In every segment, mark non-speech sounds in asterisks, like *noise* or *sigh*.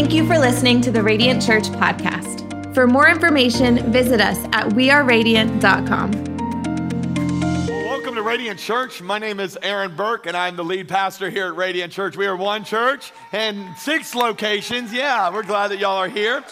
Thank you for listening to the Radiant Church podcast. For more information, visit us at weareradiant.com. Well, welcome to Radiant Church. My name is Aaron Burke, and I'm the lead pastor here at Radiant Church. We are one church and six locations. Yeah, we're glad that y'all are here.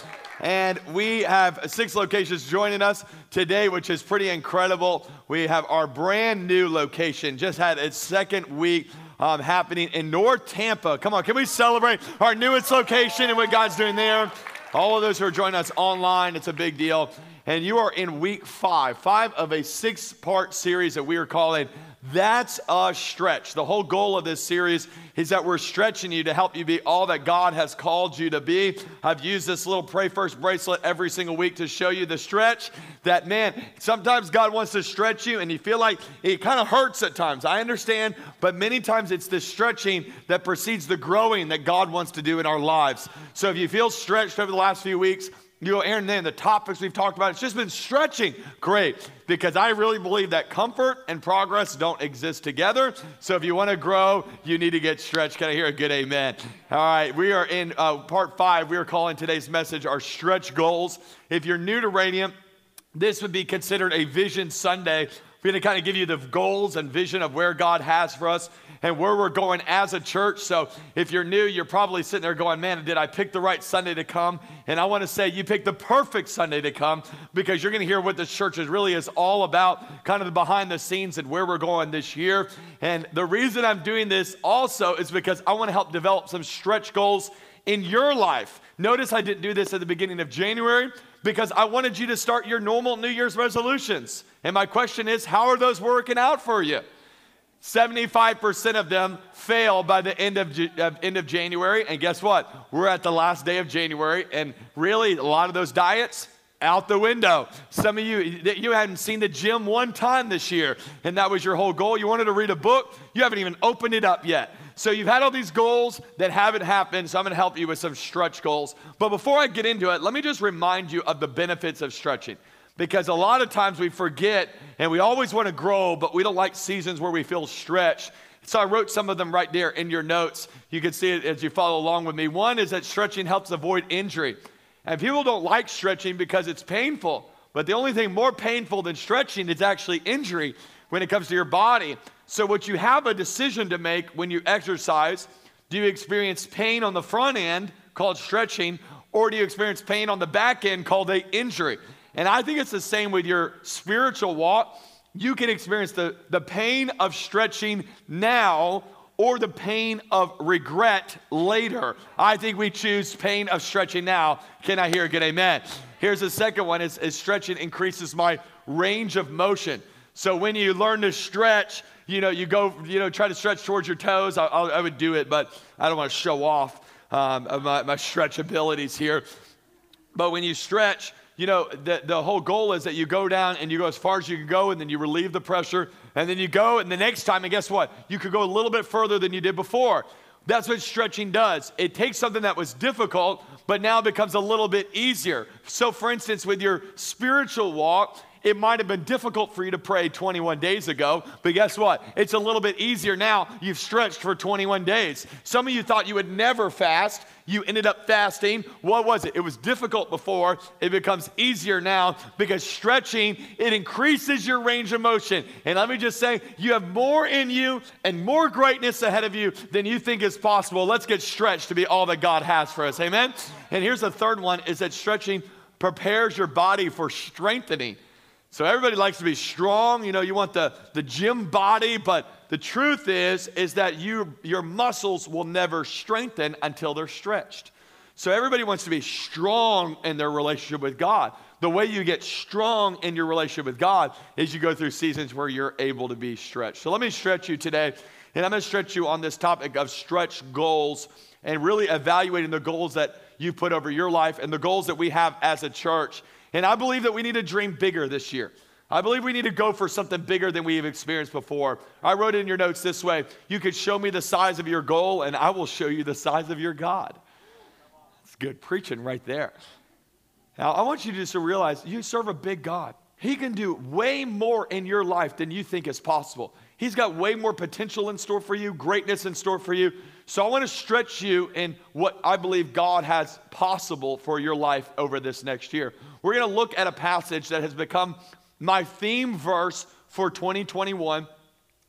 And we have six locations joining us today, which is pretty incredible. We have our brand new location, just had its second week um, happening in North Tampa. Come on, can we celebrate our newest location and what God's doing there? All of those who are joining us online, it's a big deal. And you are in week five, five of a six part series that we are calling That's a Stretch. The whole goal of this series is that we're stretching you to help you be all that God has called you to be. I've used this little Pray First bracelet every single week to show you the stretch that, man, sometimes God wants to stretch you and you feel like it kind of hurts at times. I understand, but many times it's the stretching that precedes the growing that God wants to do in our lives. So if you feel stretched over the last few weeks, you know, Aaron, then the topics we've talked about, it's just been stretching. Great, because I really believe that comfort and progress don't exist together. So if you want to grow, you need to get stretched. Can I hear a good amen? All right, we are in uh, part five. We are calling today's message our stretch goals. If you're new to Radiant, this would be considered a Vision Sunday. We're going to kind of give you the goals and vision of where God has for us and where we're going as a church. So if you're new, you're probably sitting there going, Man, did I pick the right Sunday to come? And I want to say you picked the perfect Sunday to come because you're going to hear what this church is really is all about, kind of the behind the scenes and where we're going this year. And the reason I'm doing this also is because I want to help develop some stretch goals in your life. Notice I didn't do this at the beginning of January because I wanted you to start your normal New Year's resolutions. And my question is, how are those working out for you? 75% of them fail by the end of, uh, end of January. And guess what? We're at the last day of January. And really, a lot of those diets, out the window. Some of you, you hadn't seen the gym one time this year, and that was your whole goal. You wanted to read a book, you haven't even opened it up yet. So you've had all these goals that haven't happened, so I'm gonna help you with some stretch goals. But before I get into it, let me just remind you of the benefits of stretching because a lot of times we forget and we always want to grow, but we don't like seasons where we feel stretched. So I wrote some of them right there in your notes. You can see it as you follow along with me. One is that stretching helps avoid injury. And people don't like stretching because it's painful. But the only thing more painful than stretching is actually injury when it comes to your body. So, what you have a decision to make when you exercise do you experience pain on the front end called stretching, or do you experience pain on the back end called a injury? And I think it's the same with your spiritual walk. You can experience the, the pain of stretching now or the pain of regret later. I think we choose pain of stretching now. Can I hear a good amen? Here's the second one is, is stretching increases my range of motion. So when you learn to stretch, you know, you go, you know, try to stretch towards your toes. I, I would do it, but I don't want to show off um, my, my stretch abilities here. But when you stretch, you know, the, the whole goal is that you go down and you go as far as you can go, and then you relieve the pressure, and then you go, and the next time, and guess what? You could go a little bit further than you did before. That's what stretching does. It takes something that was difficult, but now becomes a little bit easier. So, for instance, with your spiritual walk, it might have been difficult for you to pray 21 days ago, but guess what? It's a little bit easier now. You've stretched for 21 days. Some of you thought you would never fast. You ended up fasting. What was it? It was difficult before. It becomes easier now because stretching, it increases your range of motion. And let me just say, you have more in you and more greatness ahead of you than you think is possible. Let's get stretched to be all that God has for us. Amen? And here's the third one is that stretching prepares your body for strengthening. So everybody likes to be strong. You know, you want the, the gym body, but the truth is, is that you, your muscles will never strengthen until they're stretched. So everybody wants to be strong in their relationship with God. The way you get strong in your relationship with God is you go through seasons where you're able to be stretched. So let me stretch you today, and I'm going to stretch you on this topic of stretch goals and really evaluating the goals that you put over your life and the goals that we have as a church. And I believe that we need to dream bigger this year. I believe we need to go for something bigger than we have experienced before. I wrote in your notes this way You could show me the size of your goal, and I will show you the size of your God. That's good preaching right there. Now, I want you just to realize you serve a big God. He can do way more in your life than you think is possible. He's got way more potential in store for you, greatness in store for you. So I want to stretch you in what I believe God has possible for your life over this next year. We're going to look at a passage that has become my theme verse for 2021.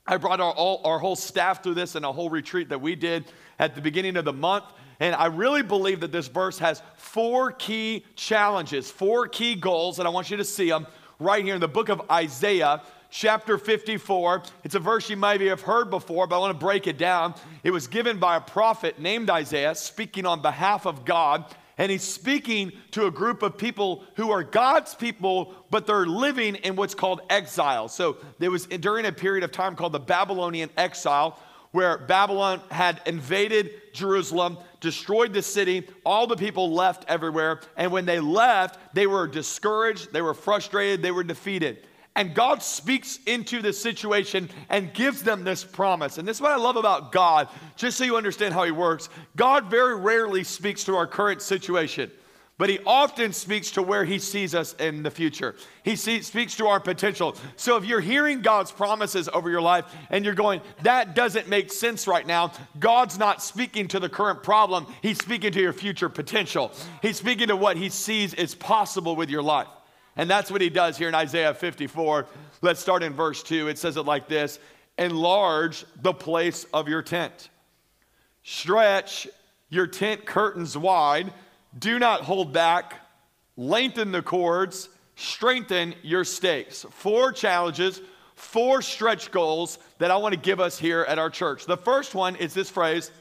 I brought our, all, our whole staff through this in a whole retreat that we did at the beginning of the month. And I really believe that this verse has four key challenges, four key goals, and I want you to see them right here in the book of Isaiah, chapter 54. It's a verse you maybe have heard before, but I want to break it down. It was given by a prophet named Isaiah, speaking on behalf of God. And he's speaking to a group of people who are God's people, but they're living in what's called exile. So there was during a period of time called the Babylonian exile, where Babylon had invaded Jerusalem, destroyed the city, all the people left everywhere. And when they left, they were discouraged, they were frustrated, they were defeated. And God speaks into this situation and gives them this promise. And this is what I love about God, just so you understand how He works. God very rarely speaks to our current situation but he often speaks to where he sees us in the future. He see, speaks to our potential. So if you're hearing God's promises over your life and you're going, that doesn't make sense right now, God's not speaking to the current problem. He's speaking to your future potential. He's speaking to what he sees is possible with your life. And that's what he does here in Isaiah 54. Let's start in verse 2. It says it like this Enlarge the place of your tent, stretch your tent curtains wide do not hold back, lengthen the cords, strengthen your stakes. Four challenges, four stretch goals that I want to give us here at our church. The first one is this phrase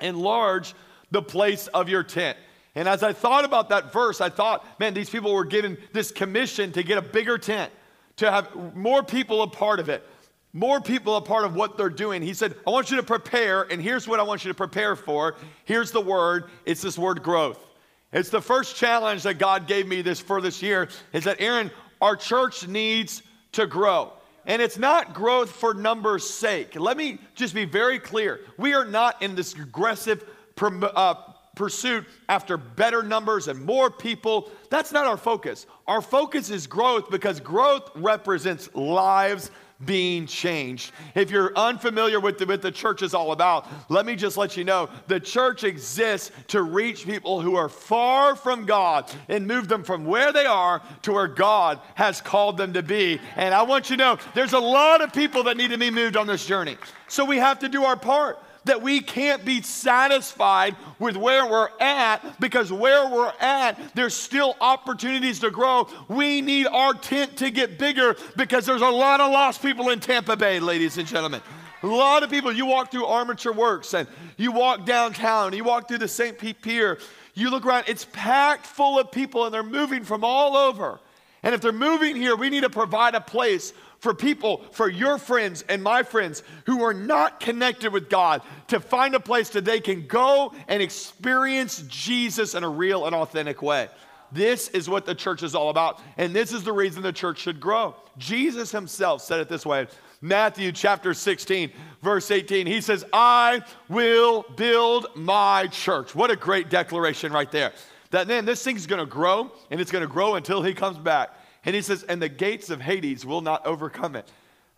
enlarge the place of your tent. And as I thought about that verse, I thought, man, these people were given this commission to get a bigger tent, to have more people a part of it, more people a part of what they're doing. He said, I want you to prepare, and here's what I want you to prepare for. Here's the word it's this word growth. It's the first challenge that God gave me this for this year is that Aaron, our church needs to grow. And it's not growth for numbers' sake. Let me just be very clear. We are not in this aggressive uh, pursuit after better numbers and more people. That's not our focus. Our focus is growth because growth represents lives being changed. If you're unfamiliar with the, what the church is all about, let me just let you know the church exists to reach people who are far from God and move them from where they are to where God has called them to be. And I want you to know there's a lot of people that need to be moved on this journey. So we have to do our part that we can't be satisfied with where we're at because where we're at, there's still opportunities to grow. We need our tent to get bigger because there's a lot of lost people in Tampa Bay, ladies and gentlemen. A lot of people, you walk through Armature Works and you walk downtown, you walk through the St. Pete Pier, you look around, it's packed full of people and they're moving from all over. And if they're moving here, we need to provide a place for people, for your friends and my friends who are not connected with God, to find a place that they can go and experience Jesus in a real and authentic way. This is what the church is all about, and this is the reason the church should grow. Jesus himself said it this way Matthew chapter 16, verse 18. He says, I will build my church. What a great declaration right there. That then this thing's gonna grow, and it's gonna grow until he comes back. And he says, and the gates of Hades will not overcome it.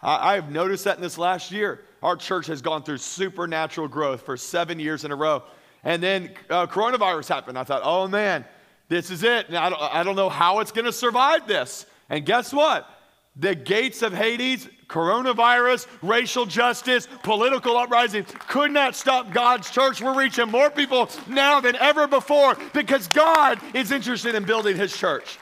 I, have noticed that in this last year. Our church has gone through supernatural growth for seven years in a row. And then uh, coronavirus happened. I thought, oh man, this is it. Now, I, don't, I don't know how it's going to survive this. And guess what? The gates of Hades, coronavirus, racial justice, political uprising could not stop God's church. We're reaching more people now than ever before because God is interested in building his church.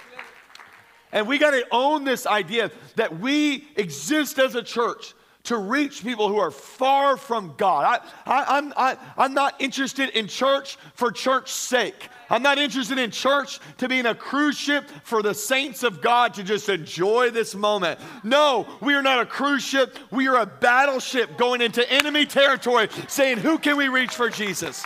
And we got to own this idea that we exist as a church to reach people who are far from God. I, I'm, I, I'm not interested in church for church's sake. I'm not interested in church to be in a cruise ship for the saints of God to just enjoy this moment. No, we are not a cruise ship. We are a battleship going into enemy territory saying, Who can we reach for Jesus?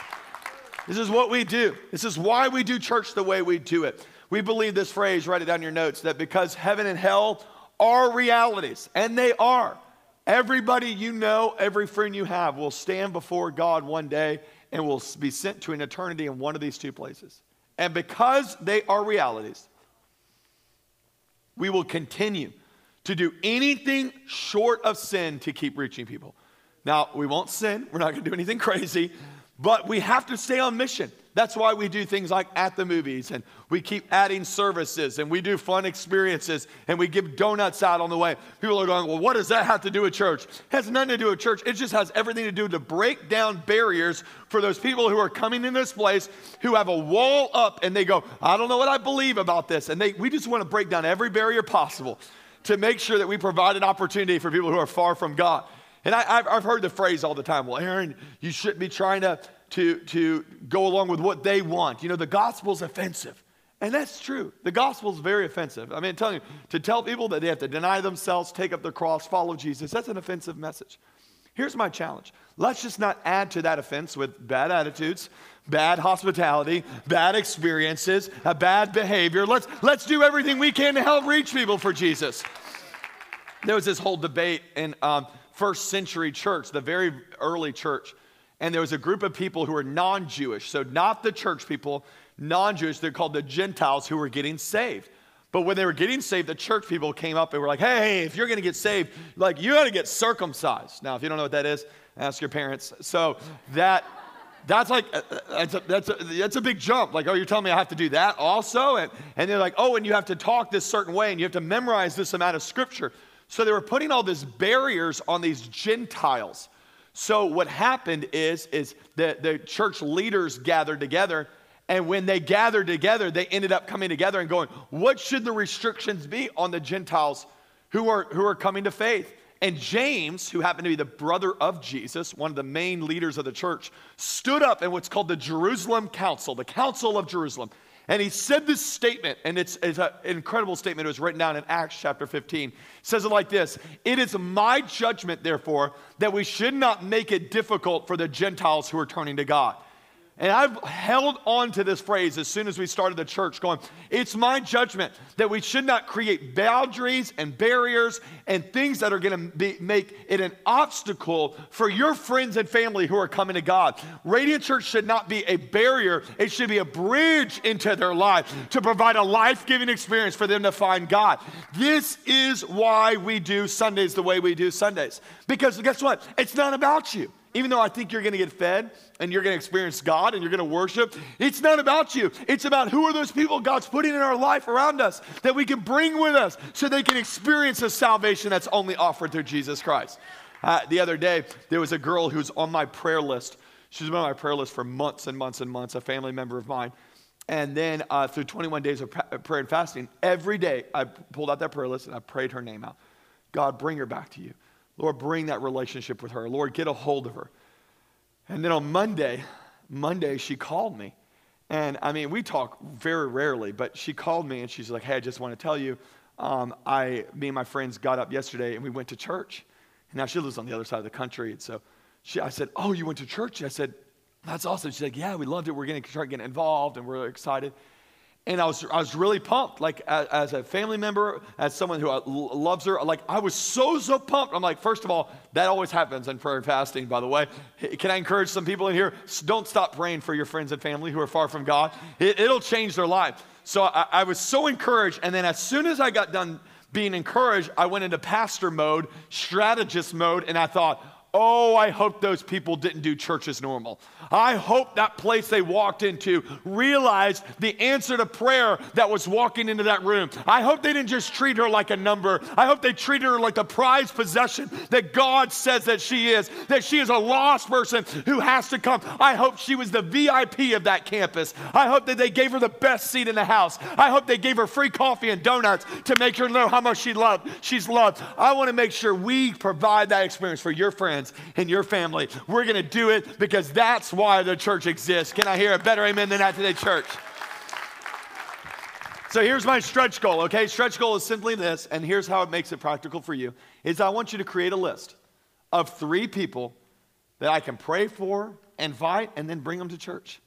This is what we do. This is why we do church the way we do it. We believe this phrase, write it down in your notes, that because heaven and hell are realities, and they are, everybody you know, every friend you have will stand before God one day and will be sent to an eternity in one of these two places. And because they are realities, we will continue to do anything short of sin to keep reaching people. Now, we won't sin, we're not to do anything *laughs* crazy, But we have to stay on mission. That's why we do things like at the movies and we keep adding services and we do fun experiences and we give donuts out on the way. People are going, well, what does that have to do with church? It has nothing to do with church. It just has everything to do to break down barriers for those people who are coming in this place who have a wall up and they go, I don't know what I believe about this. And they, we just want to break down every barrier possible to make sure that we provide an opportunity for people who are far from God. And I, have heard the phrase all the time, well, Aaron, you shouldn't be trying to to, to go along with what they want. You know, the gospel's offensive. And that's true. The gospel's very offensive. I mean, I'm telling you, to tell people that they have to deny themselves, take up their cross, follow Jesus, that's an offensive message. Here's my challenge. Let's just not add to that offense with bad attitudes, bad hospitality, bad experiences, a bad behavior. Let's, let's do everything we can to help reach people for Jesus. There was this whole debate in um, first century church, the very early church, and there was a group of people who were non Jewish, so not the church people, non Jewish, they're called the Gentiles who were getting saved. But when they were getting saved, the church people came up and were like, hey, if you're going to get saved, like you got to get circumcised. Now, if you don't know what that is, ask your parents. So that that's like uh, uh, that's a, that's a, that's a big jump like oh you're telling me i have to do that also and, and they're like oh and you have to talk this certain way and you have to memorize this amount of scripture so they were putting all these barriers on these gentiles so what happened is, is the, the church leaders gathered together, and when they gathered together, they ended up coming together and going, what should the restrictions be on the Gentiles who are, who are coming to faith? And James, who happened to be the brother of Jesus, one of the main leaders of the church, stood up in what's called the Jerusalem Council, the Council of Jerusalem. And he said this statement, and it's, it's an incredible statement. It was written down in Acts chapter 15. It says it like this It is my judgment, therefore, that we should not make it difficult for the Gentiles who are turning to God. And I've held on to this phrase as soon as we started the church, going, It's my judgment that we should not create boundaries and barriers and things that are going to make it an obstacle for your friends and family who are coming to God. Radiant Church should not be a barrier, it should be a bridge into their life to provide a life giving experience for them to find God. This is why we do Sundays the way we do Sundays. Because guess what? It's not about you. Even though I think you're going to get fed and you're going to experience God and you're going to worship, it's not about you. It's about who are those people God's putting in our life around us that we can bring with us so they can experience a salvation that's only offered through Jesus Christ. Uh, the other day, there was a girl who's on my prayer list. She's been on my prayer list for months and months and months, a family member of mine. And then uh, through 21 days of prayer and fasting, every day I pulled out that prayer list and I prayed her name out. God, bring her back to you. Lord, bring that relationship with her. Lord, get a hold of her. And then on Monday, Monday, she called me. And I mean, we talk very rarely, but she called me and she's like, hey, I just want to tell you, um, I, me and my friends got up yesterday and we went to church. And now she lives on the other side of the country. And so she, I said, oh, you went to church? I said, that's awesome. She's like, yeah, we loved it. We're going to start getting involved and we're excited. And I was, I was really pumped, like as, as a family member, as someone who uh, loves her. Like I was so, so pumped. I'm like, first of all, that always happens in prayer and fasting, by the way. Can I encourage some people in here? Don't stop praying for your friends and family who are far from God. It, will change their life. So I, I was so encouraged. And then as soon as I got done being encouraged, I went into pastor mode, strategist mode, and I thought, Oh, I hope those people didn't do church as normal. I hope that place they walked into realized the answer to prayer that was walking into that room. I hope they didn't just treat her like a number. I hope they treated her like the prized possession that God says that she is, that she is a lost person who has to come. I hope she was the VIP of that campus. I hope that they gave her the best seat in the house. I hope they gave her free coffee and donuts to make her know how much she loved. She's loved. I want to make sure we provide that experience for your friends and your family. We're going to do it because that's why the church exists. Can I hear a better amen than that today, church? So here's my stretch goal, okay? Stretch goal is simply this, and here's how it makes it practical for you. Is I want you to create a list of three people that I can pray for, invite, and then bring them to church.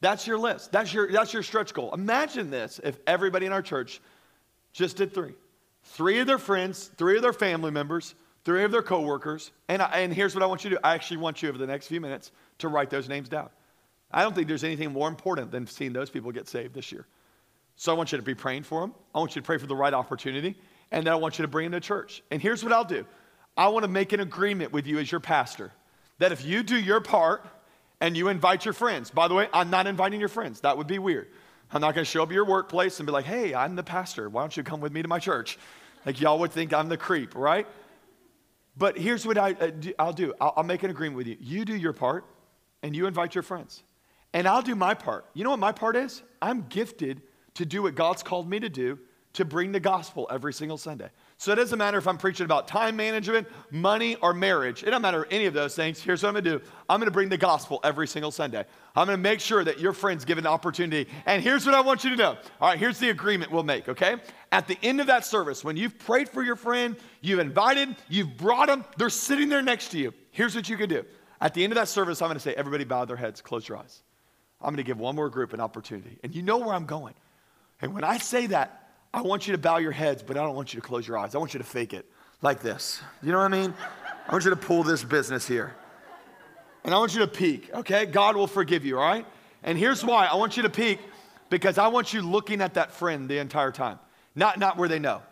That's your list. That's your, that's your stretch goal. Imagine this if everybody in our church just did three. Three of their friends, three of their family members, three of their coworkers. And, I, and here's what I want you to do I actually want you over the next few minutes to write those names down. I don't think there's anything more important than seeing those people get saved this year. So I want you to be praying for them. I want you to pray for the right opportunity. And then I want you to bring them to church. And here's what I'll do I want to make an agreement with you as your pastor that if you do your part and you invite your friends. By the way, I'm not inviting your friends. That would be weird. I'm not going to show up at your workplace and be like, hey, I'm the pastor. Why don't you come with me to my church? Like, y'all would think I'm the creep, right? But here's what I, uh, I'll do I'll, I'll make an agreement with you. You do your part, and you invite your friends. And I'll do my part. You know what my part is? I'm gifted to do what God's called me to do to bring the gospel every single Sunday. So it doesn't matter if I'm preaching about time management, money, or marriage. It doesn't matter any of those things. Here's what I'm gonna do I'm gonna bring the gospel every single Sunday. I'm gonna make sure that your friends give an opportunity. And here's what I want you to know. All right, here's the agreement we'll make, okay? At the end of that service, when you've prayed for your friend, you've invited, you've brought them, they're sitting there next to you. Here's what you can do. At the end of that service, I'm gonna say, everybody bow their heads, close your eyes. I'm gonna give one more group an opportunity. And you know where I'm going. And when I say that, I want you to bow your heads, but I don't want you to close your eyes. I want you to fake it like this. You know what I mean? I want you to pull this business here. And I want you to peek, okay? God will forgive you, all right? And here's why I want you to peek because I want you looking at that friend the entire time, not, not where they know.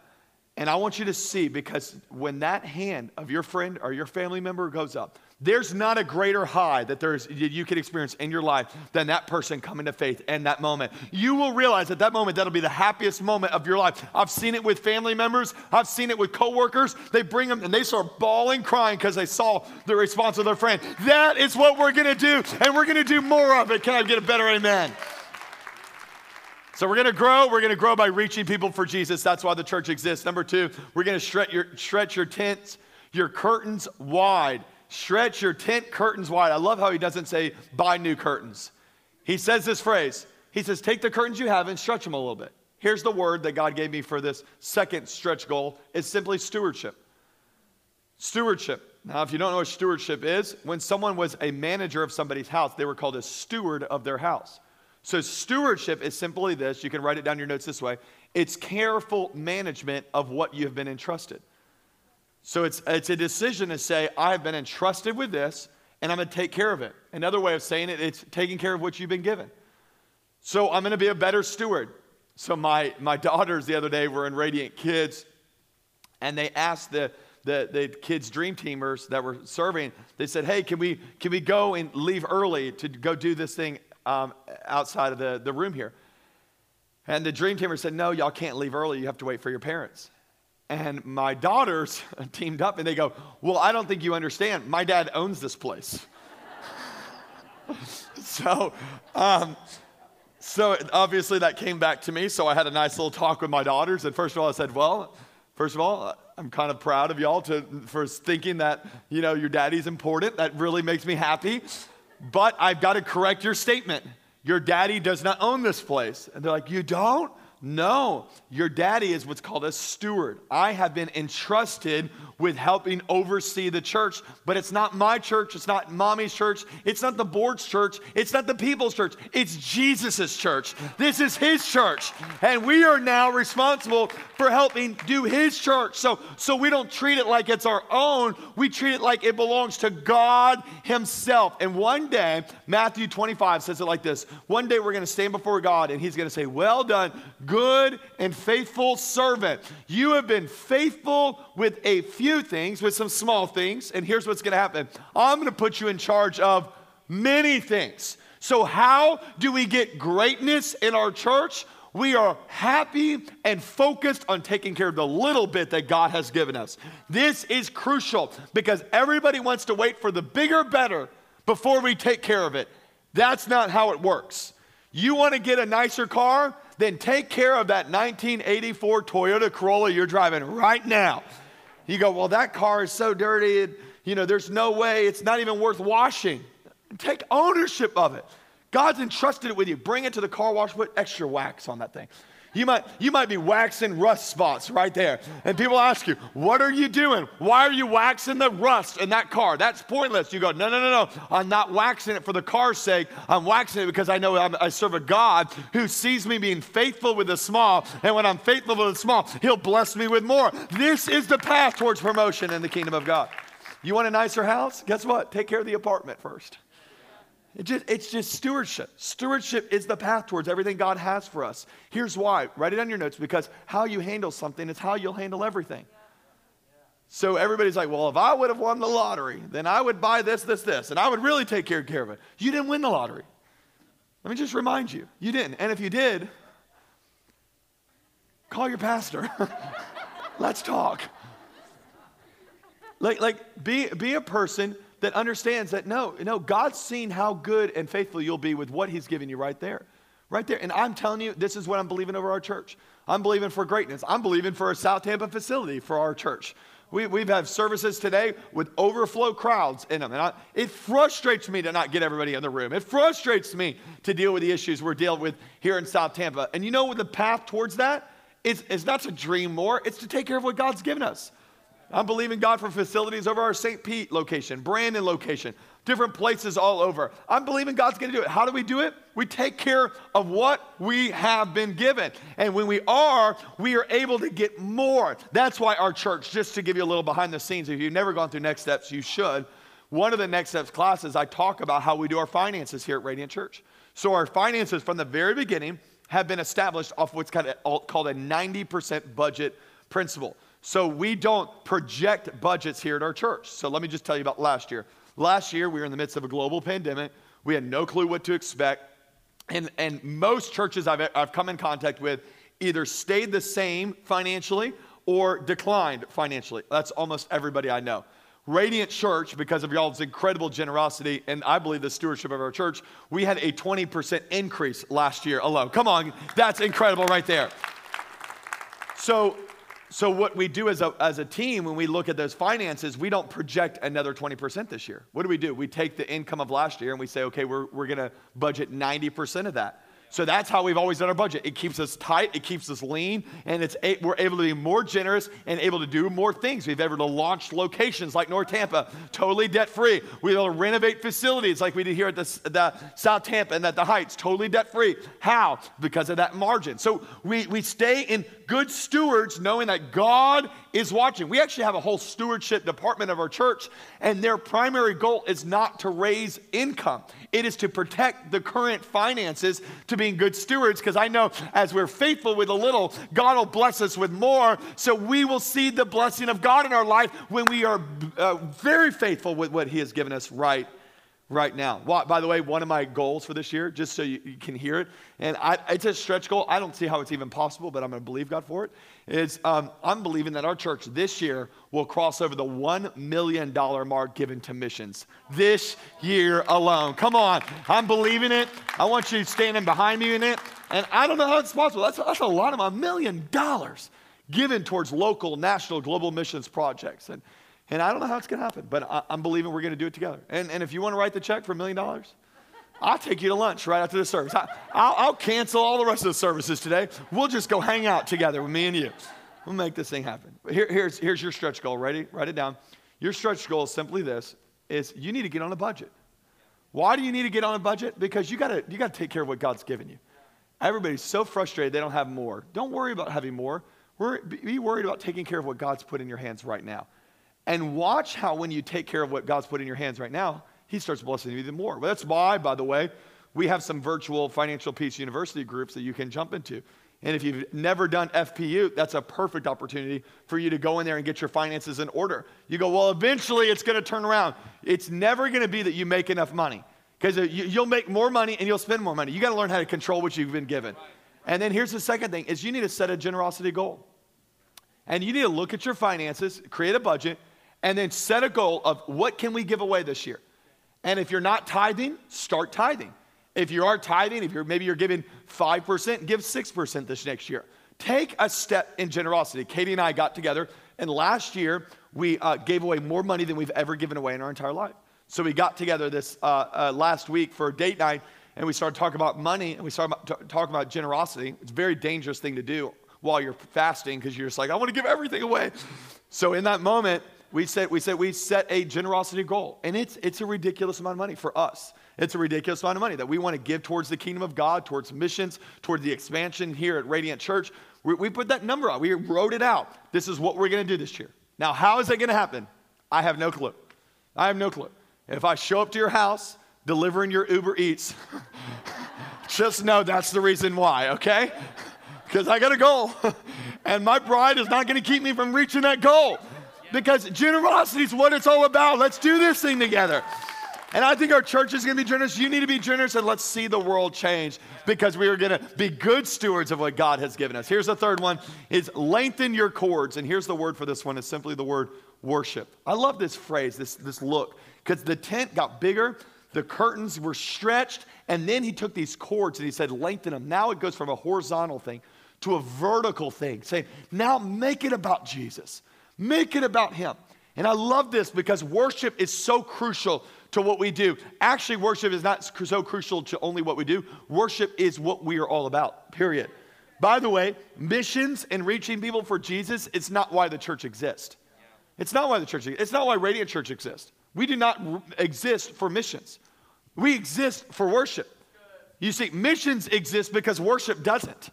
And I want you to see because when that hand of your friend or your family member goes up, there's not a greater high that there's you can experience in your life than that person coming to faith in that moment. You will realize at that moment that'll be the happiest moment of your life. I've seen it with family members. I've seen it with coworkers. They bring them and they start bawling, crying because they saw the response of their friend. That is what we're gonna do, and we're gonna do more of it. Can I get a better amen? So we're going to grow. We're going to grow by reaching people for Jesus. That's why the church exists. Number two, we're going to stretch your, stretch your tents, your curtains wide. Stretch your tent curtains wide. I love how he doesn't say buy new curtains. He says this phrase. He says, take the curtains you have and stretch them a little bit. Here's the word that God gave me for this second stretch goal. It's simply stewardship. Stewardship. Now, if you don't know what stewardship is, when someone was a manager of somebody's house, they were called a steward of their house. So, stewardship is simply this. You can write it down in your notes this way it's careful management of what you have been entrusted. So it's, it's a decision to say, I've been entrusted with this and I'm going to take care of it. Another way of saying it, it's taking care of what you've been given. So I'm going to be a better steward. So my, my *laughs* daughters the other day were in Radiant Kids and they asked the, the, the kids' dream teamers that were serving, they said, hey, can we, can we go and leave early to go do this thing um, outside of the, the room here? And the dream teamer said, no, y'all can't leave early. You have to wait for your parents. And my daughters *laughs* teamed up and they go, Well, I don't think you understand. My dad owns this place. *laughs* so, um, so obviously that came back to me. So I had a nice little talk with my daughters. And first of all, I said, Well, first of all, I'm kind of proud of y'all to, for thinking that, you know, your daddy's important. That really makes me happy. But I've got to correct your statement. Your daddy does not own this place. And they're like, You don't? No, your daddy is what's called a steward. I have been entrusted with helping oversee the church, but it's not my church, it's not mommy's church, it's not the board's church, it's not the people's church, it's Jesus's church. This is his church, and we are now responsible for helping do his church. So so we don't treat it like it's our own, we treat it like it belongs to God himself. And one day, Matthew 25 says it like this. One day we're going to stand before God and he's going to say, "Well done, good and faithful servant. You have been faithful with a few things, with some small things, and here's what's going to happen I'm going to put you in charge of many things. So, how do we get greatness in our church? We are happy and focused on taking care of the little bit that God has given us. This is crucial because everybody wants to wait for the bigger, better before we take care of it. That's not how it works. You want to get a nicer car? Then take care of that 1984 Toyota Corolla you're driving right now. You go, well, that car is so dirty, it, you know, there's no way, it's not even worth washing. Take ownership of it. God's entrusted it with you. Bring it to the car wash, put extra wax on that thing. You might, you might be waxing rust spots right there. And people ask you, What are you doing? Why are you waxing the rust in that car? That's pointless. You go, No, no, no, no. I'm not waxing it for the car's sake. I'm waxing it because I know I'm, I serve a God who sees me being faithful with the small. And when I'm faithful with the small, He'll bless me with more. This is the path towards promotion in the kingdom of God. You want a nicer house? Guess what? Take care of the apartment first. It just, it's just stewardship. Stewardship is the path towards everything God has for us. Here's why. Write it on your notes because how you handle something is how you'll handle everything. So everybody's like, well, if I would have won the lottery, then I would buy this, this, this, and I would really take care, care of it. You didn't win the lottery. Let me just remind you, you didn't. And if you did, call your pastor. *laughs* Let's talk. Like, like be, be a person that understands that no, no, God's seen how good and faithful you'll be with what He's given you right there. Right there. And I'm telling you, this is what I'm believing over our church. I'm believing for greatness. I'm believing for a South Tampa facility for our church. We, we've had services today with overflow crowds in them. And I, it frustrates me to not get everybody in the room. It frustrates me to deal with the issues we're dealing with here in South Tampa. And you know what the path towards that is, is not to dream more, it's to take care of what God's given us. I'm believing God for facilities over our St. Pete location, Brandon location, different places all over. I'm believing God's to do it. How do we do it? We take care of what we have been given. And when we are, we are able to get more. That's why our church, just to give you a little behind the scenes, if you've never gone through Next Steps, you should. One of the Next Steps classes, I talk about how we do our finances here at Radiant Church. So, our finances from the very beginning have been established off what's called a 90% budget principle. So we don't project budgets here at our church. So let me just tell you about last year. Last year, we were in the midst of a global pandemic. We had no clue what to expect. And, and most churches I've, I've come in contact with either stayed the same financially or declined financially. That's almost everybody I know. Radiant Church, because of y'all's incredible generosity and I believe the stewardship of our church, we had a 20% increase last year alone. Come on, that's incredible right there. So so, what we do as a, as a team when we look at those finances, we don't project another 20% this year. What do we do? We take the income of last year and we say, okay, we're, we're going to budget 90% of that. So that's how we've always done our budget. It keeps us tight, it keeps us lean, and it's a, we're able to be more generous and able to do more things. We've able to launch locations like North Tampa, totally debt free. We're able to renovate facilities like we did here at the, the South Tampa and at the Heights, totally debt free. How? Because of that margin. So we, we stay in good stewards knowing that God is watching. We actually have a whole stewardship department of our church, and their primary goal is not to raise income, it is to protect the current finances to being good stewards. Because I know as we're faithful with a little, God will bless us with more. So we will see the blessing of God in our life when we are uh, very faithful with what He has given us right right now. By the way, one of my goals for this year, just so you, you can hear it, and I, it's a stretch goal. I don't see how it's even possible, but I'm going to believe God for it. it. Is um, I'm believing that our church this year will cross over the one million dollar mark given to missions this year alone. Come on, I'm believing it. I want you standing behind me in it, and I don't know how it's possible. That's that's a lot of a million dollars given towards local, national, global missions projects, and and I don't know how it's going to happen, but I, am believing we're going to do it together. And, and if you want to write the check for a million dollars, I'll take you to lunch right after the service. I, will cancel all the rest of the services today. We'll just go hang out together with me and you. We'll make this thing happen. Here, here's, here's your stretch goal. Ready? Write it down. Your stretch goal is simply this, is you need to get on a budget. Why do you need to get on a budget? Because you gotta, you gotta take care of what God's given you. Everybody's so frustrated they don't have more. Don't worry about having more. be worried about taking care of what God's put in your hands right now. And watch how when you take care of what God's put in your hands right now, He starts blessing you even more. Well, that's why, by the way, we have some virtual Financial Peace University groups that you can jump into. And if you've never done FPU, that's a perfect opportunity for you to go in there and get your finances in order. You go, well, eventually it's going to turn around. It's never going to be that you make enough money because you'll make more money and you'll spend more money. You got to learn how to control what you've been given. And then here's the second thing is you need to set a generosity goal. And you need to look at your finances, create a budget, and then set a goal of what can we give away this year. And if you're not tithing, start tithing. If you are tithing, if you're maybe you're giving 5%, give 6% this next year. Take a step in generosity. Katie and I got together, and last year we uh, gave away more money than we've ever given away in our entire life. So we got together this uh, uh, last week for a date night, and we started talking about money, and we started t- talking about generosity. It's a very dangerous thing to do while you're fasting because you're just like, I want to give everything away. So in that moment, we said we said we set a generosity goal, and it's it's a ridiculous amount of money for us. It's a ridiculous amount of money that we want to give towards the kingdom of God, towards missions, towards the expansion here at Radiant Church. We, we put that number out. We wrote it out. This is what we're going to do this year. Now, how is that going to happen? I have no clue. I have no clue. If I show up to your house delivering your Uber Eats, *laughs* just know that's the reason why. Okay? *laughs* Because I got a goal, *laughs* and my bride is not going to keep me from reaching that goal. Because generosity is what it's all about. Let's do this thing together. And I think our church is going to be generous. You need to be generous, and let's see the world change because we are going to be good stewards of what God has given us. Here's the third one: is lengthen your cords. And here's the word for this one: is simply the word worship. I love this phrase, this this look, because the tent got bigger, the curtains were stretched, and then he took these cords and he said, lengthen them. Now it goes from a horizontal thing to a vertical thing, saying, now make it about Jesus, make it about Him. And I love this because worship is so crucial to what we do. Actually, worship is not so crucial to only what we do, worship is what we are all about, period. By the way, missions and reaching people for Jesus, it's not why the church exists. It's not why the church It's not why Radiant Church exists. We do not exist for missions. We exist for worship. You see, missions exist because worship doesn't.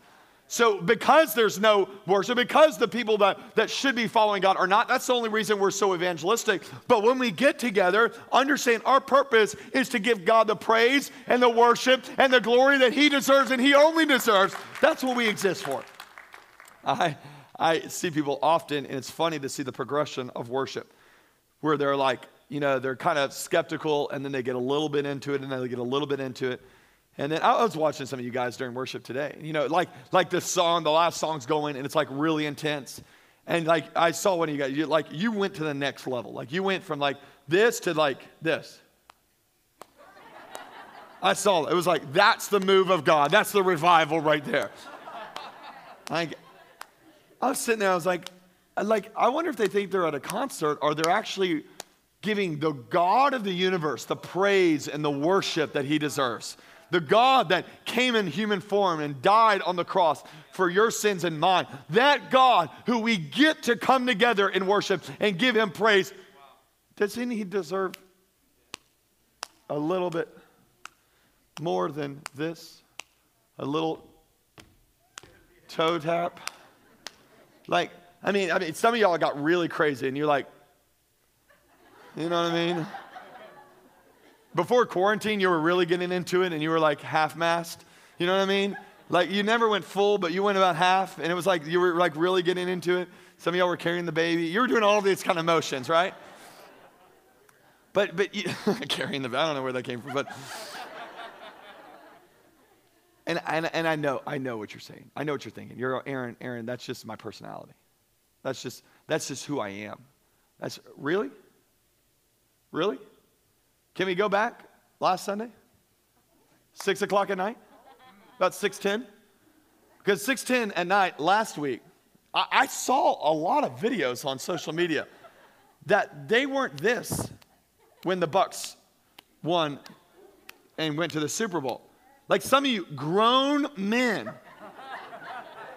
So, because there's no worship, because the people that, that should be following God are not, that's the only reason we're so evangelistic. But when we get together, understand our purpose is to give God the praise and the worship and the glory that He deserves and He only deserves. That's what we exist for. I, I see people often, and it's funny to see the progression of worship where they're like, you know, they're kind of skeptical and then they get a little bit into it and then they get a little bit into it and then I was watching some of you guys during worship today. You know, like like this song, the last song's going, and it's like really intense. And like I saw one of you guys, you, like you went to the next level. Like you went from like this to like this. I saw it. It was like that's the move of God. That's the revival right there. Like I was sitting there. I was like, like I wonder if they think they're at a concert or they're actually giving the God of the universe the praise and the worship that He deserves the God that came in human form and died on the cross for your sins and mine, that God who we get to come together in worship and give him praise, doesn't he deserve a little bit more than this? A little toe tap? Like, I mean, I mean, some of y'all got really crazy and you're like, you know what I mean? Before quarantine, you were really getting into it and you were like half mast. You know what I mean? Like you never went full, but you went about half, and it was like you were like really getting into it. Some of y'all were carrying the baby. You were doing all these kind of motions, right? But but you, *laughs* carrying the. I don't know where that came from, but and, and and I know I know what you're saying. I know what you're thinking. You're Aaron. Aaron, that's just my personality. That's just that's just who I am. That's really, really. Can we go back last Sunday? Six o'clock at night? About 610? Because 610 at night last week, I, I saw a lot of videos on social media that they weren't this when the Bucks won and went to the Super Bowl. Like some of you grown men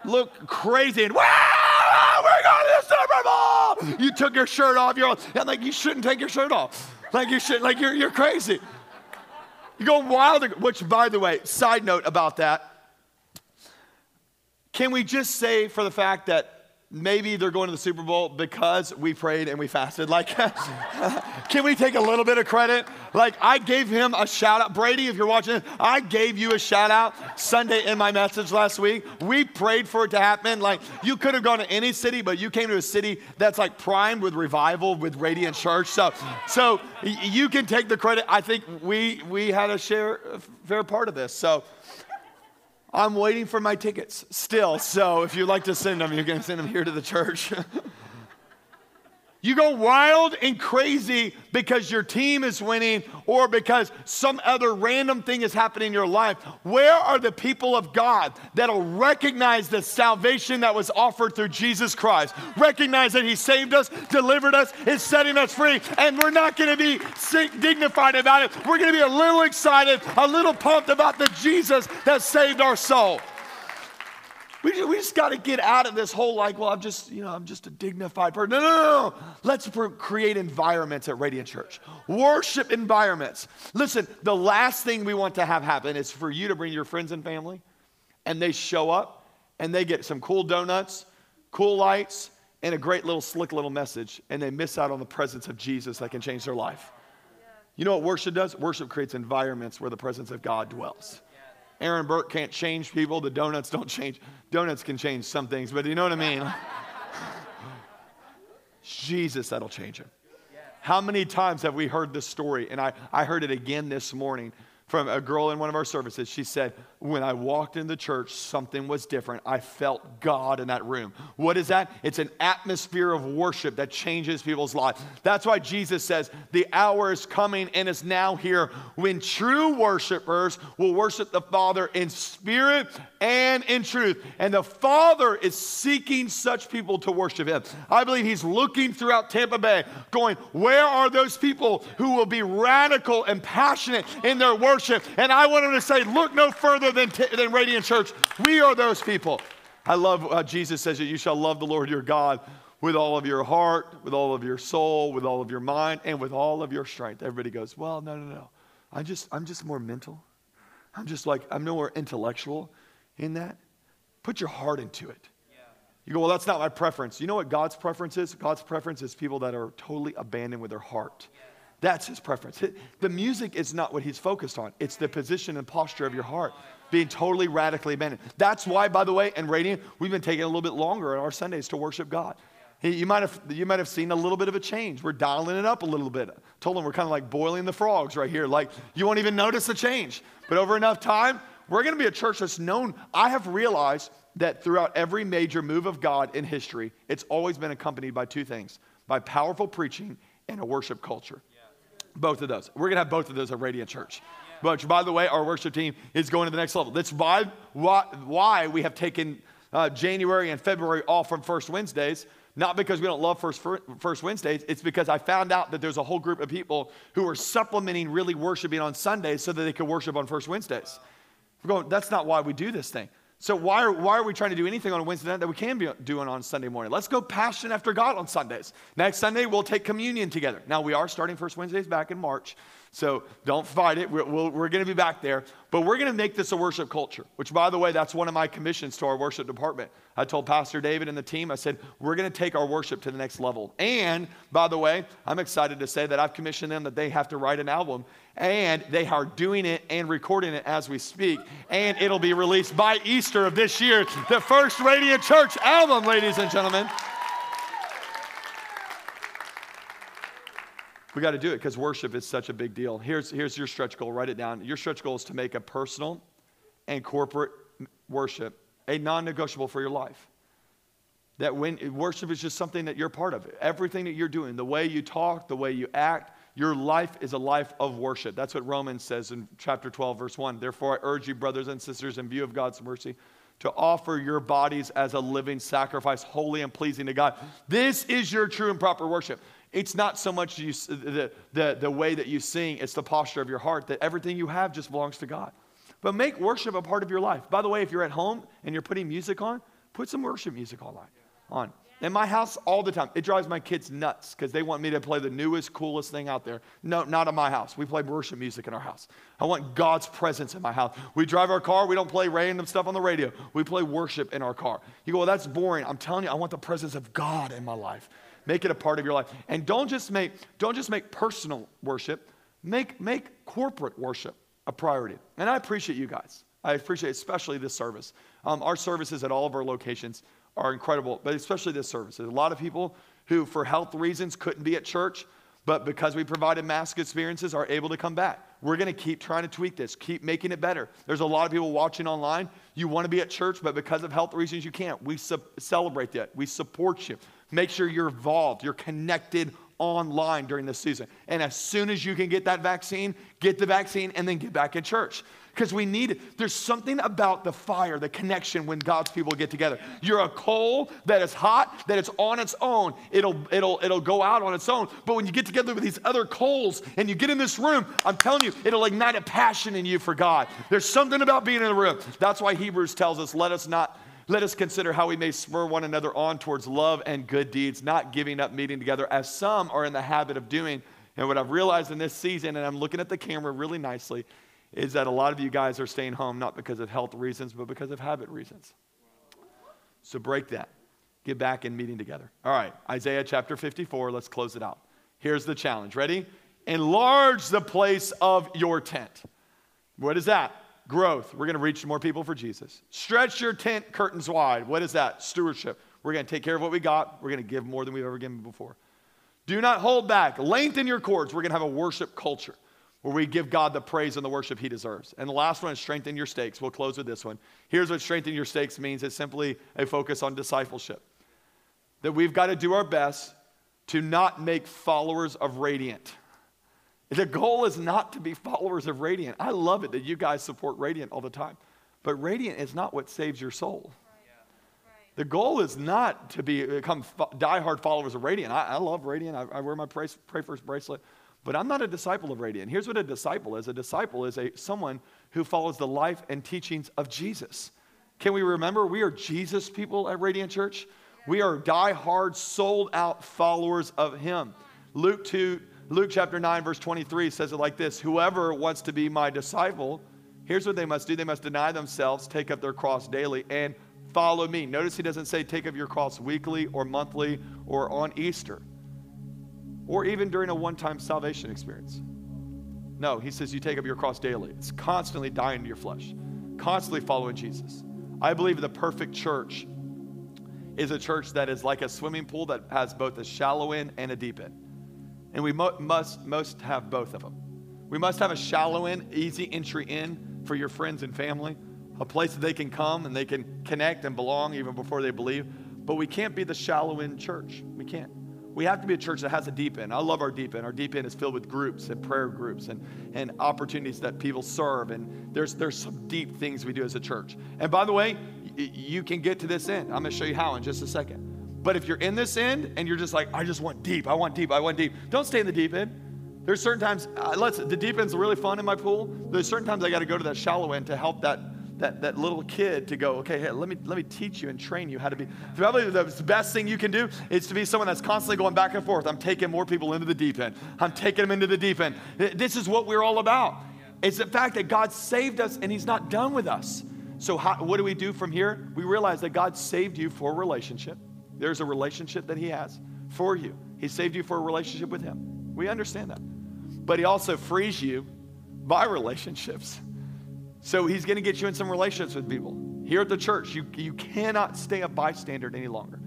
look crazy and wow, we're going to the Super Bowl. You took your shirt off. You're like you shouldn't take your shirt off. Like you should, like you're, you're crazy. You go wild, which by the way, side note about that. Can we just say for the fact that maybe they're going to the Super Bowl because we prayed and we fasted. Like, *laughs* can we take a little bit of credit? Like, I gave him a shout out. Brady, if you're watching, I gave you a shout out Sunday in my message last week. We prayed for it to happen. Like, you could have gone to any city, but you came to a city that's like primed with revival, with Radiant Church. So, so you can take the credit. I think we we had a share, a fair part of this. So, I'm waiting for my tickets still. So if you'd like to send them, you can send them here to the church. *laughs* You go wild and crazy because your team is winning or because some other random thing is happening in your life. Where are the people of God that'll recognize the salvation that was offered through Jesus Christ? Recognize that He saved us, delivered us, is setting us free, and we're not going to be dignified about it. We're going to be a little excited, a little pumped about the Jesus that saved our soul. We, just, we just got to get out of this whole like, well, I'm just, you know, I'm just a dignified person. No, no, no, no. Let's create environments at Radiant Church. Worship environments. Listen, the last thing we want to have happen is for you to bring your friends and family and they show up and they get some cool donuts, cool lights, and a great little slick little message and they miss out on the presence of Jesus that can change their life. You know what worship does? Worship creates environments where the presence of God dwells. Aaron Burke can't change people. The donuts don't change. Donuts can change some things, but you know what I mean? *laughs* Jesus that'll change him. How many times have we heard this story? And I, I heard it again this morning from a girl in one of our services. She said, When I walked in the church, something was different. I felt God in that room. What is that? It's an atmosphere of worship that changes people's lives. That's why Jesus says, The hour is coming and is now here when true worshipers will worship the Father in spirit and in truth. And the Father is seeking such people to worship Him. I believe He's looking throughout Tampa Bay, going, Where are those people who will be radical and passionate in their worship? Worship. And I want them to say, look no further than, t- than Radiant Church. We are those people. I love uh, Jesus says that you shall love the Lord your God with all of your heart, with all of your soul, with all of your mind, and with all of your strength. Everybody goes, well, no, no, no. I'm just, I'm just more mental. I'm just like, I'm no more intellectual in that. Put your heart into it. You go, well, that's not my preference. You know what God's preference is? God's preference is people that are totally abandoned with their heart. That's his preference. The music is not what he's focused on, it's the position and posture of your heart being totally radically abandoned. That's why, by the way, in Radiant, we've been taking a little bit longer on our Sundays to worship God. You might, have, you might have seen a little bit of a change. We're dialing it up a little bit. I told them we're kind of like boiling the frogs right here. Like, you won't even notice the change. But over enough time, we're going to be a church that's known. I have realized that throughout every major move of God in history, it's always been accompanied by two things by powerful preaching and a worship culture. Both of those. We're going to have both of those at Radiant Church. But by the way, our worship team is going to the next level. That's why, why, why we have taken uh, January and February off from First Wednesdays. Not because we don't love First, First Wednesdays, it's because I found out that there's a whole group of people who are supplementing really worshiping on Sundays so that they can worship on First Wednesdays. We're going, that's not why we do this thing. So why are, why are we trying to do anything on a Wednesday night that we can be doing on Sunday morning? Let's go passion after God on Sundays. Next Sunday, we'll take communion together. Now, we are starting First Wednesdays back in March, so don't fight it. We're, we we're going to be back there. But we're going to make this a worship culture, which, by the way, that's one of my commissions to our worship department. I told Pastor David and the team, I said, we're going to take our worship to the next level. And, by the way, I'm excited to say that I've commissioned them that they have to write an album and they are doing it and recording it as we speak. And it'll be released by Easter of this year, the first Radiant Church album, ladies and gentlemen. We got to do it because worship is such a big deal. Here's, here's your stretch goal. Write it down. Your stretch goal is to make a personal and corporate worship a non negotiable for your life. That when worship is just something that you're part of, everything that you're doing, the way you talk, the way you act, your life is a life of worship. That's what Romans says in chapter 12, verse 1. Therefore, I urge you, brothers and sisters, in view of God's mercy, to offer your bodies as a living sacrifice, holy and pleasing to God. This is your true and proper worship. It's not so much you, the, the, the way that you sing, it's the posture of your heart that everything you have just belongs to God. But make worship a part of your life. By the way, if you're at home and you're putting music on, put some worship music online. On. In my house, all the time. It drives my kids nuts because they want me to play the newest, coolest thing out there. No, not in my house. We play worship music in our house. I want God's presence in my house. We drive our car. We don't play random stuff on the radio. We play worship in our car. You go, well, that's boring. I'm telling you, I want the presence of God in my life. Make it a part of your life. And don't just make, don't just make personal worship. Make, make corporate worship a priority. And I appreciate you guys. I appreciate especially this service. Um, our services at all of our locations are incredible, but especially this service. There's a lot of people who, for health reasons, couldn't be at church, but because we provided mask experiences, are able to come back. We're going to keep trying to tweak this, keep making it better. There's a lot of people watching online. You want to be at church, but because of health reasons, you can't. We celebrate that. We support you. Make sure you're involved, you're connected online during this season. And as soon as you can get that vaccine, get the vaccine and then get back in church because we need. There's something about the fire, the connection when God's people get together. You're a coal that is hot, that it's on its own. It'll, it'll, it'll go out on its own. But when you get together with these other coals and you get in this room, I'm telling you, it'll ignite a passion in you for God. There's something about being in the room. That's why Hebrews tells us, let us not let us consider how we may spur one another on towards love and good deeds, not giving up meeting together, as some are in the habit of doing. And what I've realized in this season, and I'm looking at the camera really nicely, is that a lot of you guys are staying home not because of health reasons, but because of habit reasons. So break that. Get back in meeting together. All right, Isaiah chapter 54, let's close it out. Here's the challenge. Ready? Enlarge the place of your tent. What is that? Growth. We're going to reach more people for Jesus. Stretch your tent curtains wide. What is that? Stewardship. We're going to take care of what we got. We're going to give more than we've ever given before. Do not hold back. Lengthen your cords. We're going to have a worship culture where we give God the praise and the worship he deserves. And the last one is strengthen your stakes. We'll close with this one. Here's what strengthen your stakes means it's simply a focus on discipleship. That we've got to do our best to not make followers of Radiant. The goal is not to be followers of Radiant. I love it that you guys support Radiant all the time. But Radiant is not what saves your soul. The goal is not to be, become diehard followers of Radiant. I, I love Radiant. I, I wear my pray, pray First bracelet. But I'm not a disciple of Radiant. Here's what a disciple is a disciple is a, someone who follows the life and teachings of Jesus. Can we remember we are Jesus people at Radiant Church? We are die-hard, sold out followers of Him. Luke 2, Luke chapter 9, verse 23 says it like this Whoever wants to be my disciple, here's what they must do they must deny themselves, take up their cross daily, and follow me. Notice he doesn't say take up your cross weekly or monthly or on Easter or even during a one time salvation experience. No, he says you take up your cross daily. It's constantly dying to your flesh, constantly following Jesus. I believe the perfect church is a church that is like a swimming pool that has both a shallow end and a deep end. And we mo- must, most have both of them. We must have a shallow end, easy entry in for your friends and family a place that they can come and they can connect and belong even before they believe. But we can't be the shallow end church. We can't. We have to be a church that has a deep end. I love our deep end. Our deep end is filled with groups and prayer groups and, and opportunities that people serve. And there's, there's some deep things we do as a church. And by the way, you can get to this end. I'm going to show you how in just a second. But if you're in this end and you're just like, I just want deep, I want deep, I want deep, don't stay in the deep end. There's certain times, uh, let's, the deep end's really fun in my pool. There's certain times I got to go to that shallow end to help that that, that little kid to go, okay, hey, let me, let me teach you and train you how to be. Probably the best thing you can do is to be someone that's constantly going back and forth. I'm taking more people into the deep end. I'm taking them into the deep end. This is what we're all about. It's the fact that God saved us and He's not done with us. So, how, what do we do from here? We realize that God saved you for a relationship. There's a relationship that He has for you. He saved you for a relationship with Him. We understand that. But He also frees you by relationships. So he's going to get you in some relationships with people. Here at the church, you, you cannot stay a bystander any longer.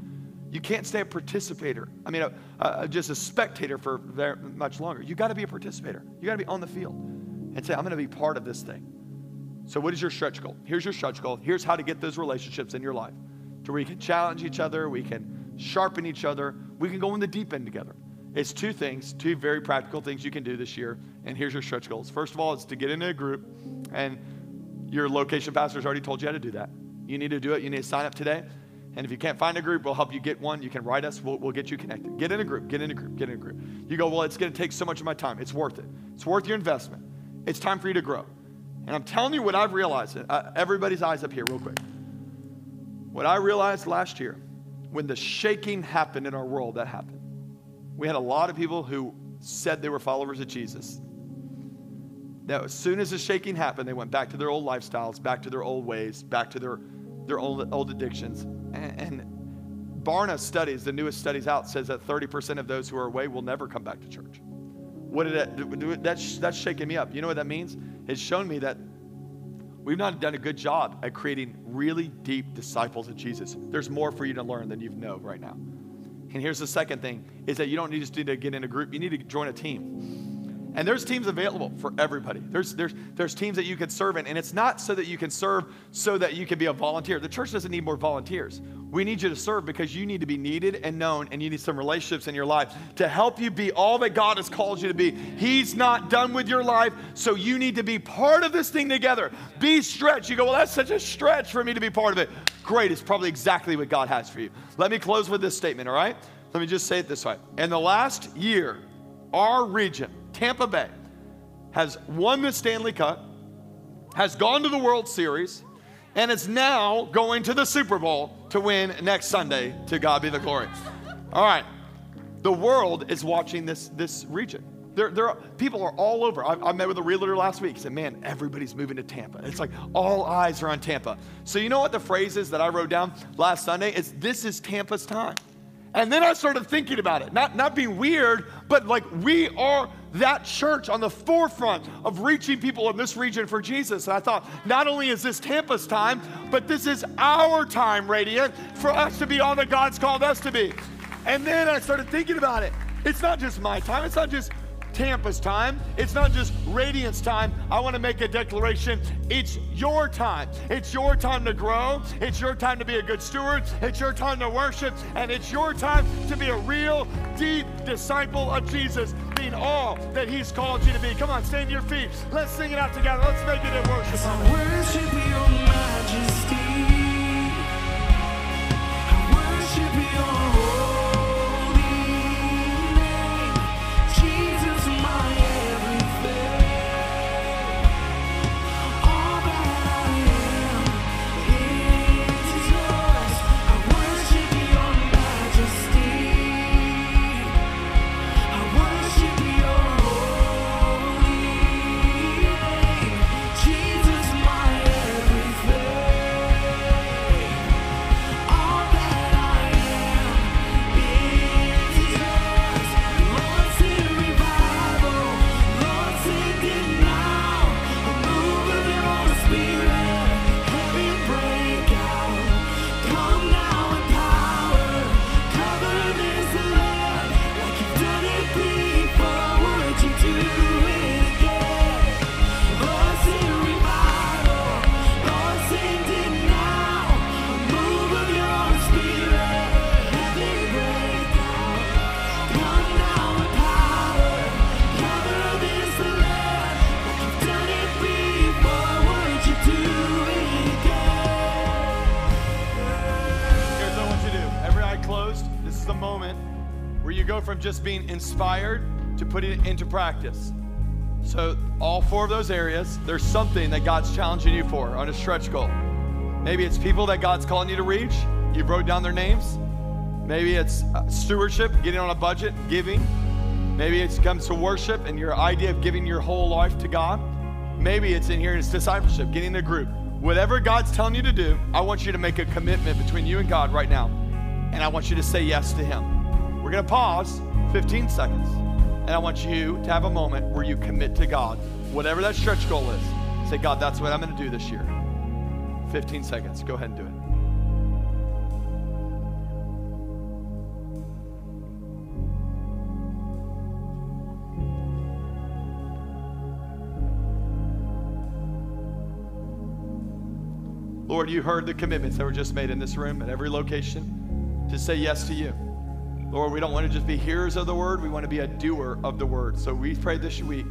You can't stay a participator. I mean, a, a, just a spectator for very much longer. You got to be a participator. You got to be on the field and say, I'm going to be part of this thing. So, what is your stretch goal? Here's your stretch goal. Here's how to get those relationships in your life to where you can challenge each other, we can sharpen each other, we can go in the deep end together. It's two things, two very practical things you can do this year. And here's your stretch goals. First of all, it's to get into a group and your location pastor's already told you how to do that. You need to do it. You need to sign up today. And if you can't find a group, we'll help you get one. You can write us. We'll, we'll get you connected. Get in a group. Get in a group. Get in a group. You go, well, it's going to take so much of my time. It's worth it. It's worth your investment. It's time for you to grow. And I'm telling you what I've realized. Uh, everybody's eyes up here, real quick. What I realized last year, when the shaking happened in our world, that happened. We had a lot of people who said they were followers of Jesus now, as soon as the shaking happened, they went back to their old lifestyles, back to their old ways, back to their, their old, old addictions. And, and Barna studies, the newest studies out, says that 30% of those who are away will never come back to church. What did that? That's, that's shaking me up. You know what that means? It's shown me that we've not done a good job at creating really deep disciples of Jesus. There's more for you to learn than you know right now. And here's the second thing is that you don't just need to get in a group, you need to join a team. And there's teams available for everybody. There's, there's, there's teams that you can serve in. And it's not so that you can serve so that you can be a volunteer. The church doesn't need more volunteers. We need you to serve because you need to be needed and known, and you need some relationships in your life to help you be all that God has called you to be. He's not done with your life, so you need to be part of this thing together. Be stretched. You go, well, that's such a stretch for me to be part of it. Great, it's probably exactly what God has for you. Let me close with this statement, all right? Let me just say it this way. In the last year, our region, Tampa Bay, has won the Stanley Cup, has gone to the World Series, and is now going to the Super Bowl to win next Sunday. To God be the glory. All right. The world is watching this, this region. There, there are, people are all over. I, I, met with a realtor last week. He said, Man, everybody's moving to Tampa. It's like all eyes are on Tampa. So, you know what the phrase is that I wrote down last Sunday? Is this is Tampa's time. And then I started thinking about it, not, not being weird, but like we are that church on the forefront of reaching people in this region for Jesus. And I thought, not only is this Tampa's time, but this is our time, Radiant, for us to be all that God's called us to be. And then I started thinking about it. It's not just my time, it's not just Tampa's time. It's not just Radiant's time. I want to make a declaration. It's your time. It's your time to grow. It's your time to be a good steward. It's your time to worship. And it's your time to be a real, deep disciple of Jesus, being all that He's called you to be. Come on, stand to your feet. Let's sing it out together. Let's make it a worship. I inspired to put it into practice. So, all four of those areas, there's something that God's challenging you for on a stretch goal. Maybe it's people that God's calling you to reach. You wrote down their names. Maybe it's uh, stewardship, getting on a budget, giving. Maybe it comes to worship and your idea of giving your whole life to God. Maybe it's in here and it's discipleship, getting in a group. Whatever God's telling you to do, I want you to make a commitment between you and God right now. And I want you to say yes to Him. We're going to pause 15 seconds. And I want you to have a moment where you commit to God, whatever that stretch goal is. Say, God, that's what I'm going to do this year. 15 seconds. Go ahead and do it. Lord, you heard the commitments that were just made in this room at every location to say yes to you. Lord, we don't want to just be hearers of the word, we want to be a doer of the word. So we pray this week,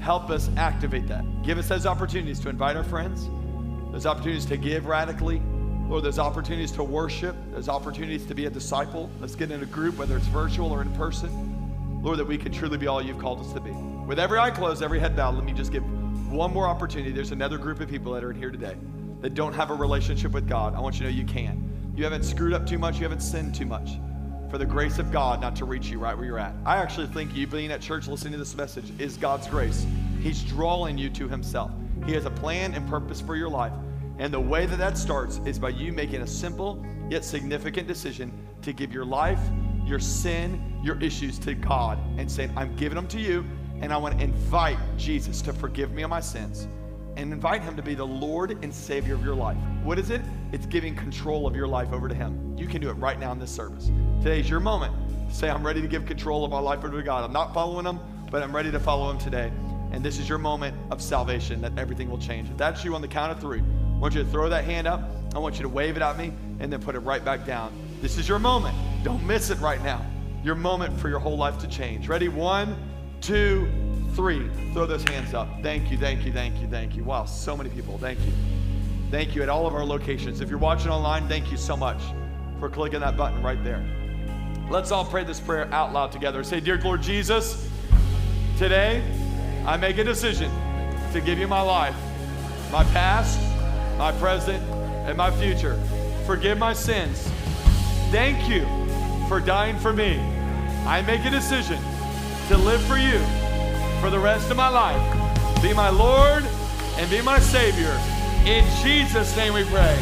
help us activate that. Give us those opportunities to invite our friends, those opportunities to give radically. Lord, those opportunities to worship, those opportunities to be a disciple. Let's get in a group, whether it's virtual or in person. Lord, that we can truly be all you've called us to be. With every eye closed, every head bowed, let me just give one more opportunity. There's another group of people that are in here today that don't have a relationship with God. I want you to know you can. You haven't screwed up too much, you haven't sinned too much. For the grace of God not to reach you right where you're at. I actually think you being at church listening to this message is God's grace. He's drawing you to Himself. He has a plan and purpose for your life. And the way that that starts is by you making a simple yet significant decision to give your life, your sin, your issues to God and saying, I'm giving them to you, and I want to invite Jesus to forgive me of my sins and invite Him to be the Lord and Savior of your life. What is it? It's giving control of your life over to Him. You can do it right now in this service. Today's your moment say, I'm ready to give control of my life over to God. I'm not following Him, but I'm ready to follow Him today. And this is your moment of salvation that everything will change. If that's you on the count of three, I want you to throw that hand up. I want you to wave it at me and then put it right back down. This is your moment. Don't miss it right now. Your moment for your whole life to change. Ready? One, two, three. Throw those hands up. Thank you, thank you, thank you, thank you. Wow, so many people. Thank you. Thank you at all of our locations. If you're watching online, thank you so much for clicking that button right there. Let's all pray this prayer out loud together. Say, Dear Lord Jesus, today I make a decision to give you my life, my past, my present, and my future. Forgive my sins. Thank you for dying for me. I make a decision to live for you for the rest of my life. Be my Lord and be my Savior. In Jesus' name we pray.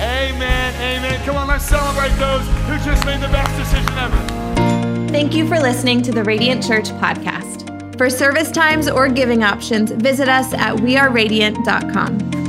Amen. Amen. Come on, let's celebrate those who just made the best decision ever. Thank you for listening to the Radiant Church podcast. For service times or giving options, visit us at weareradiant.com.